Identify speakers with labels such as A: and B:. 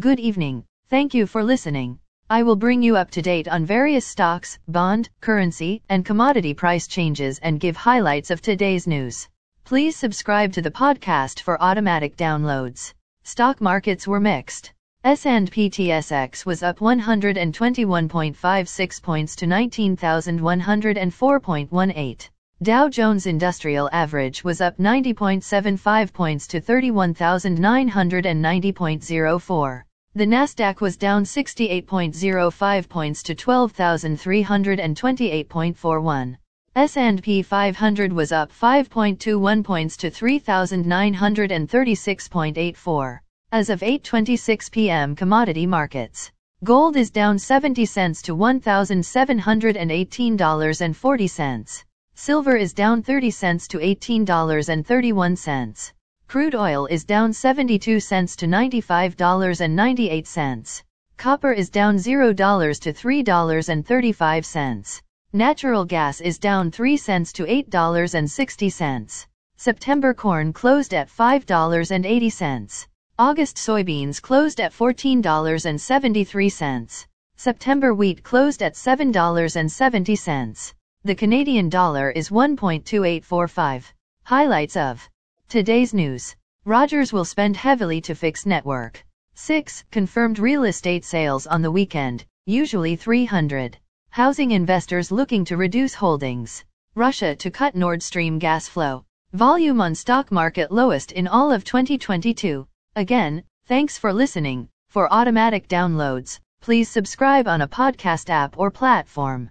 A: Good evening. Thank you for listening. I will bring you up to date on various stocks, bond, currency, and commodity price changes and give highlights of today's news. Please subscribe to the podcast for automatic downloads. Stock markets were mixed. S&P TSX was up 121.56 points to 19,104.18. Dow Jones Industrial Average was up 90.75 points to 31,990.04. The Nasdaq was down 68.05 points to 12,328.41. S&P 500 was up 5.21 points to 3,936.84. As of 8:26 p.m. commodity markets. Gold is down 70 cents to $1,718.40. Silver is down 30 cents to $18.31. Crude oil is down 72 cents to $95.98. Copper is down $0 to $3.35. Natural gas is down 3 cents to $8.60. September corn closed at $5.80. August soybeans closed at $14.73. September wheat closed at $7.70. The Canadian dollar is 1.2845. Highlights of today's news. Rogers will spend heavily to fix network. 6. Confirmed real estate sales on the weekend, usually 300. Housing investors looking to reduce holdings. Russia to cut Nord Stream gas flow. Volume on stock market lowest in all of 2022. Again, thanks for listening. For automatic downloads, please subscribe on a podcast app or platform.